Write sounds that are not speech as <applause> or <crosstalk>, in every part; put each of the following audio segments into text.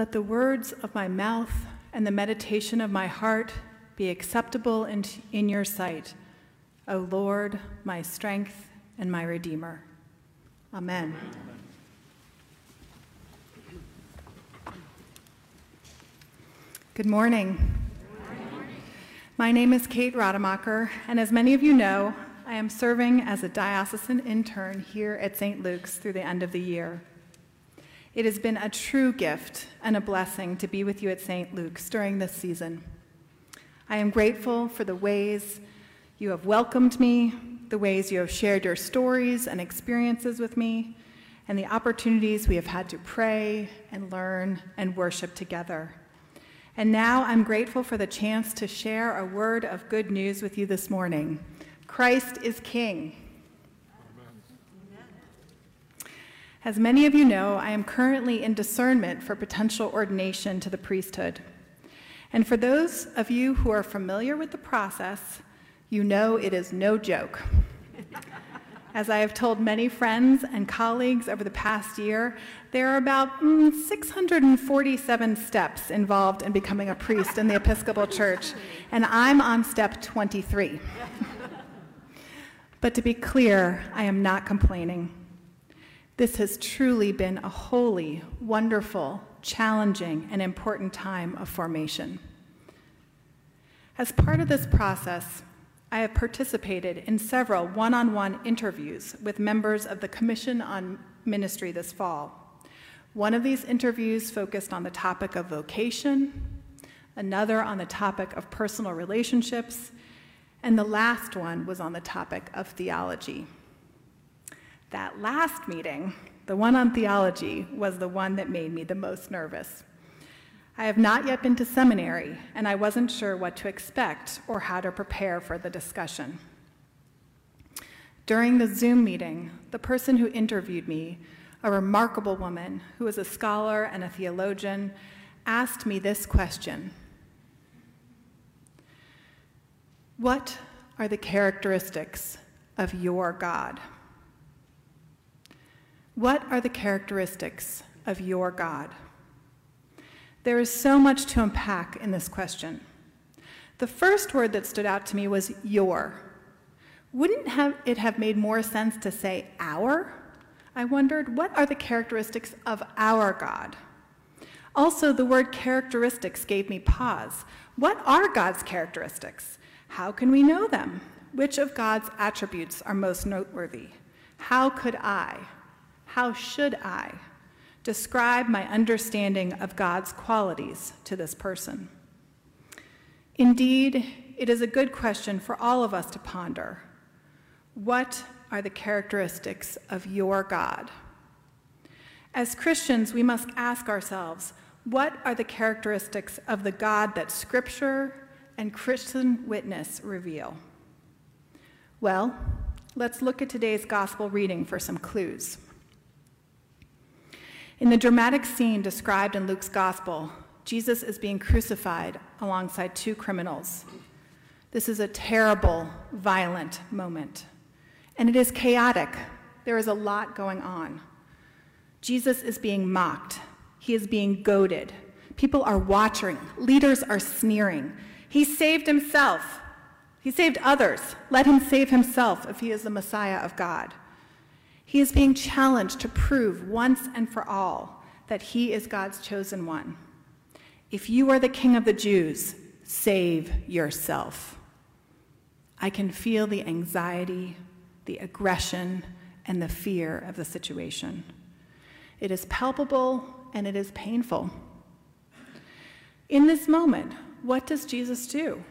Let the words of my mouth and the meditation of my heart be acceptable in, in your sight, O Lord, my strength and my Redeemer. Amen. Good morning. My name is Kate Rademacher, and as many of you know, I am serving as a diocesan intern here at St. Luke's through the end of the year. It has been a true gift and a blessing to be with you at St. Luke's during this season. I am grateful for the ways you have welcomed me, the ways you have shared your stories and experiences with me, and the opportunities we have had to pray and learn and worship together. And now I'm grateful for the chance to share a word of good news with you this morning. Christ is King. As many of you know, I am currently in discernment for potential ordination to the priesthood. And for those of you who are familiar with the process, you know it is no joke. <laughs> As I have told many friends and colleagues over the past year, there are about mm, 647 steps involved in becoming a priest in the Episcopal Church, and I'm on step 23. <laughs> but to be clear, I am not complaining. This has truly been a holy, wonderful, challenging, and important time of formation. As part of this process, I have participated in several one on one interviews with members of the Commission on Ministry this fall. One of these interviews focused on the topic of vocation, another on the topic of personal relationships, and the last one was on the topic of theology. That last meeting, the one on theology, was the one that made me the most nervous. I have not yet been to seminary, and I wasn't sure what to expect or how to prepare for the discussion. During the Zoom meeting, the person who interviewed me, a remarkable woman who is a scholar and a theologian, asked me this question What are the characteristics of your God? What are the characteristics of your God? There is so much to unpack in this question. The first word that stood out to me was your. Wouldn't have it have made more sense to say our? I wondered, what are the characteristics of our God? Also, the word characteristics gave me pause. What are God's characteristics? How can we know them? Which of God's attributes are most noteworthy? How could I, how should I describe my understanding of God's qualities to this person? Indeed, it is a good question for all of us to ponder. What are the characteristics of your God? As Christians, we must ask ourselves what are the characteristics of the God that Scripture and Christian witness reveal? Well, let's look at today's gospel reading for some clues. In the dramatic scene described in Luke's gospel, Jesus is being crucified alongside two criminals. This is a terrible, violent moment. And it is chaotic. There is a lot going on. Jesus is being mocked, he is being goaded. People are watching, leaders are sneering. He saved himself. He saved others. Let him save himself if he is the Messiah of God. He is being challenged to prove once and for all that he is God's chosen one. If you are the king of the Jews, save yourself. I can feel the anxiety, the aggression, and the fear of the situation. It is palpable and it is painful. In this moment, what does Jesus do?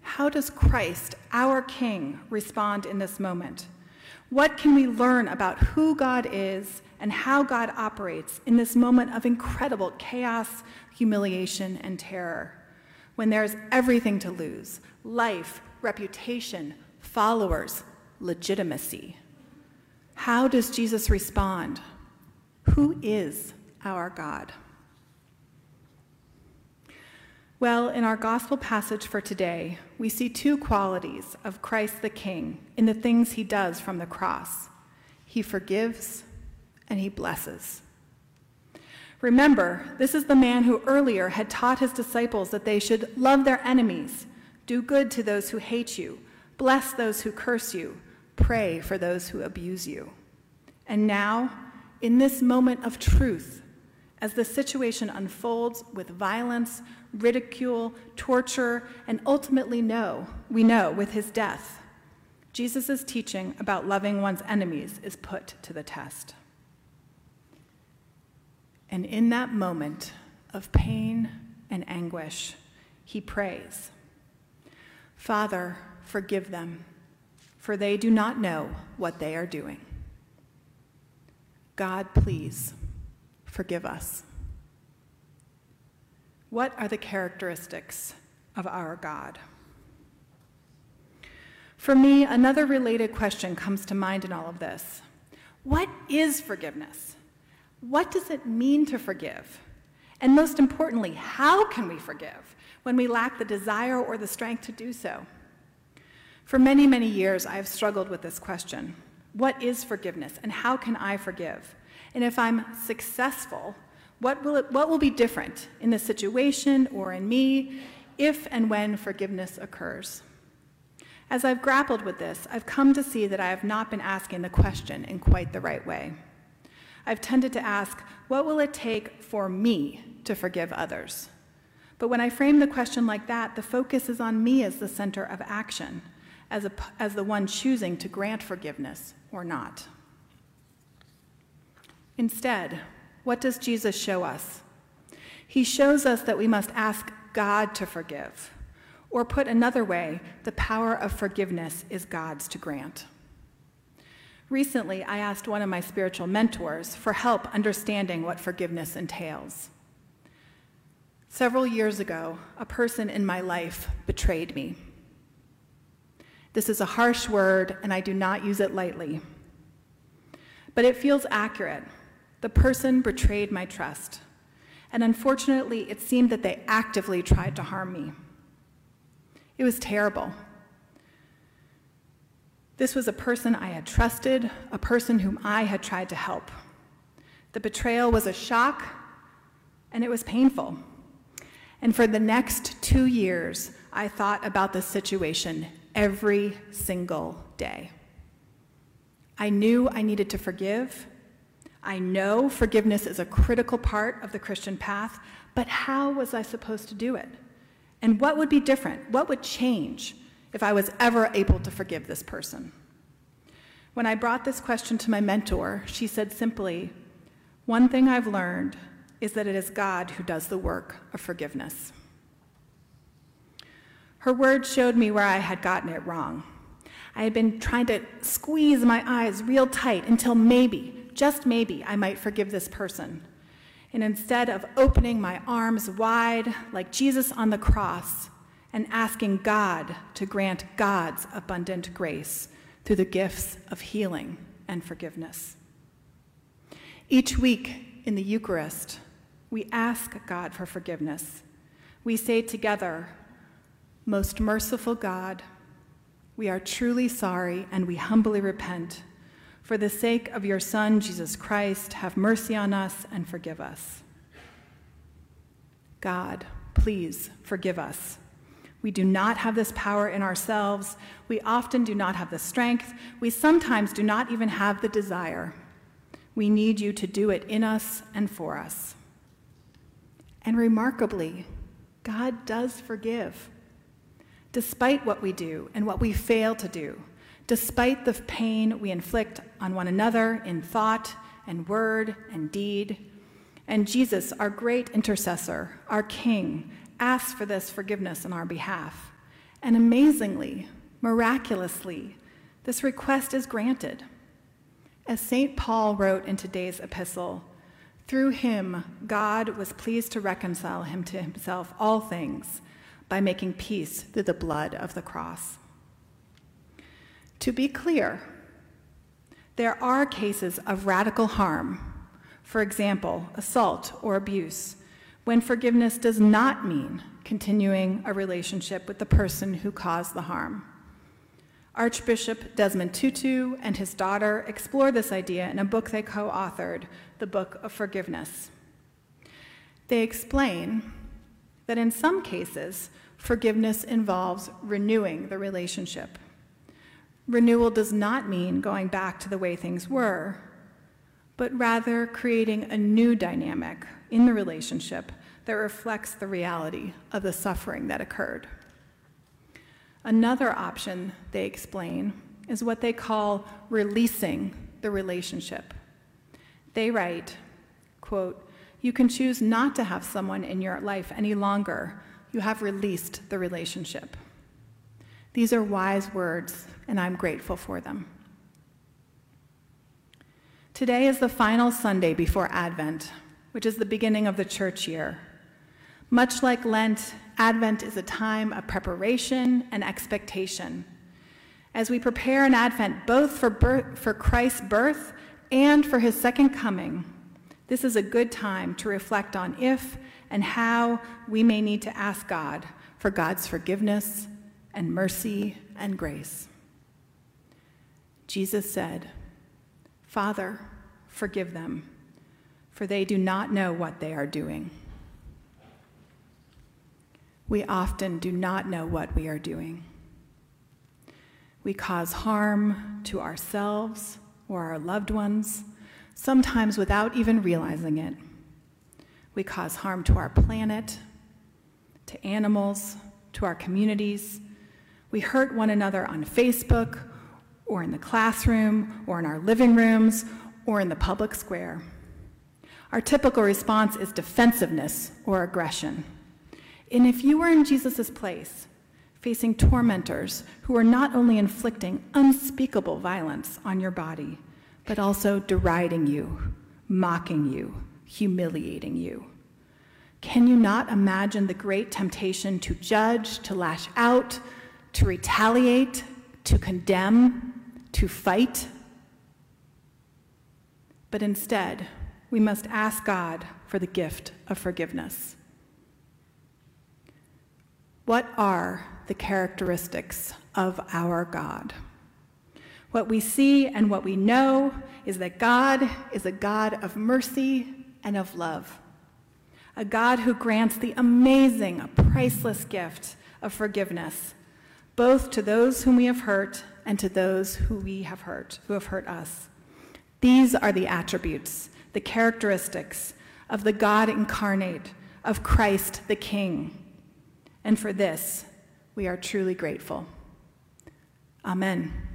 How does Christ, our King, respond in this moment? What can we learn about who God is and how God operates in this moment of incredible chaos, humiliation, and terror? When there's everything to lose life, reputation, followers, legitimacy. How does Jesus respond? Who is our God? Well, in our gospel passage for today, we see two qualities of Christ the King in the things he does from the cross he forgives and he blesses. Remember, this is the man who earlier had taught his disciples that they should love their enemies, do good to those who hate you, bless those who curse you, pray for those who abuse you. And now, in this moment of truth, as the situation unfolds with violence, ridicule, torture, and ultimately no, we know with his death, Jesus' teaching about loving one's enemies is put to the test. And in that moment of pain and anguish, he prays Father, forgive them, for they do not know what they are doing. God, please forgive us. What are the characteristics of our God? For me, another related question comes to mind in all of this What is forgiveness? What does it mean to forgive? And most importantly, how can we forgive when we lack the desire or the strength to do so? For many, many years, I have struggled with this question What is forgiveness, and how can I forgive? And if I'm successful, what will, it, what will be different in the situation or in me if and when forgiveness occurs? As I've grappled with this, I've come to see that I have not been asking the question in quite the right way. I've tended to ask, what will it take for me to forgive others? But when I frame the question like that, the focus is on me as the center of action, as, a, as the one choosing to grant forgiveness or not. Instead, what does Jesus show us? He shows us that we must ask God to forgive. Or put another way, the power of forgiveness is God's to grant. Recently, I asked one of my spiritual mentors for help understanding what forgiveness entails. Several years ago, a person in my life betrayed me. This is a harsh word, and I do not use it lightly. But it feels accurate. The person betrayed my trust, and unfortunately, it seemed that they actively tried to harm me. It was terrible. This was a person I had trusted, a person whom I had tried to help. The betrayal was a shock, and it was painful. And for the next two years, I thought about this situation every single day. I knew I needed to forgive. I know forgiveness is a critical part of the Christian path, but how was I supposed to do it? And what would be different? What would change if I was ever able to forgive this person. When I brought this question to my mentor, she said simply, One thing I've learned is that it is God who does the work of forgiveness. Her words showed me where I had gotten it wrong. I had been trying to squeeze my eyes real tight until maybe, just maybe, I might forgive this person. And instead of opening my arms wide like Jesus on the cross, and asking God to grant God's abundant grace through the gifts of healing and forgiveness. Each week in the Eucharist, we ask God for forgiveness. We say together, Most merciful God, we are truly sorry and we humbly repent. For the sake of your Son, Jesus Christ, have mercy on us and forgive us. God, please forgive us we do not have this power in ourselves. We often do not have the strength. We sometimes do not even have the desire. We need you to do it in us and for us. And remarkably, God does forgive. Despite what we do and what we fail to do, despite the pain we inflict on one another in thought and word and deed. And Jesus, our great intercessor, our King, asks for this forgiveness on our behalf. And amazingly, miraculously, this request is granted. As St. Paul wrote in today's epistle, through him, God was pleased to reconcile him to himself all things by making peace through the blood of the cross. To be clear, there are cases of radical harm, for example, assault or abuse, when forgiveness does not mean continuing a relationship with the person who caused the harm. Archbishop Desmond Tutu and his daughter explore this idea in a book they co authored, The Book of Forgiveness. They explain that in some cases, forgiveness involves renewing the relationship. Renewal does not mean going back to the way things were, but rather creating a new dynamic in the relationship that reflects the reality of the suffering that occurred. Another option, they explain, is what they call releasing the relationship. They write, quote, you can choose not to have someone in your life any longer. You have released the relationship. These are wise words, and I'm grateful for them. Today is the final Sunday before Advent, which is the beginning of the church year. Much like Lent, Advent is a time of preparation and expectation. As we prepare in Advent both for, birth, for Christ's birth and for his second coming, this is a good time to reflect on if and how we may need to ask God for God's forgiveness and mercy and grace. Jesus said, Father, forgive them, for they do not know what they are doing. We often do not know what we are doing. We cause harm to ourselves or our loved ones sometimes without even realizing it. We cause harm to our planet, to animals, to our communities. We hurt one another on Facebook, or in the classroom, or in our living rooms, or in the public square. Our typical response is defensiveness or aggression. And if you were in Jesus' place, facing tormentors who are not only inflicting unspeakable violence on your body, but also deriding you, mocking you, humiliating you. Can you not imagine the great temptation to judge, to lash out, to retaliate, to condemn, to fight? But instead, we must ask God for the gift of forgiveness. What are the characteristics of our God? What we see and what we know is that God is a God of mercy and of love, a God who grants the amazing, priceless gift of forgiveness, both to those whom we have hurt and to those who we have hurt, who have hurt us. These are the attributes, the characteristics of the God incarnate, of Christ the King. And for this, we are truly grateful. Amen.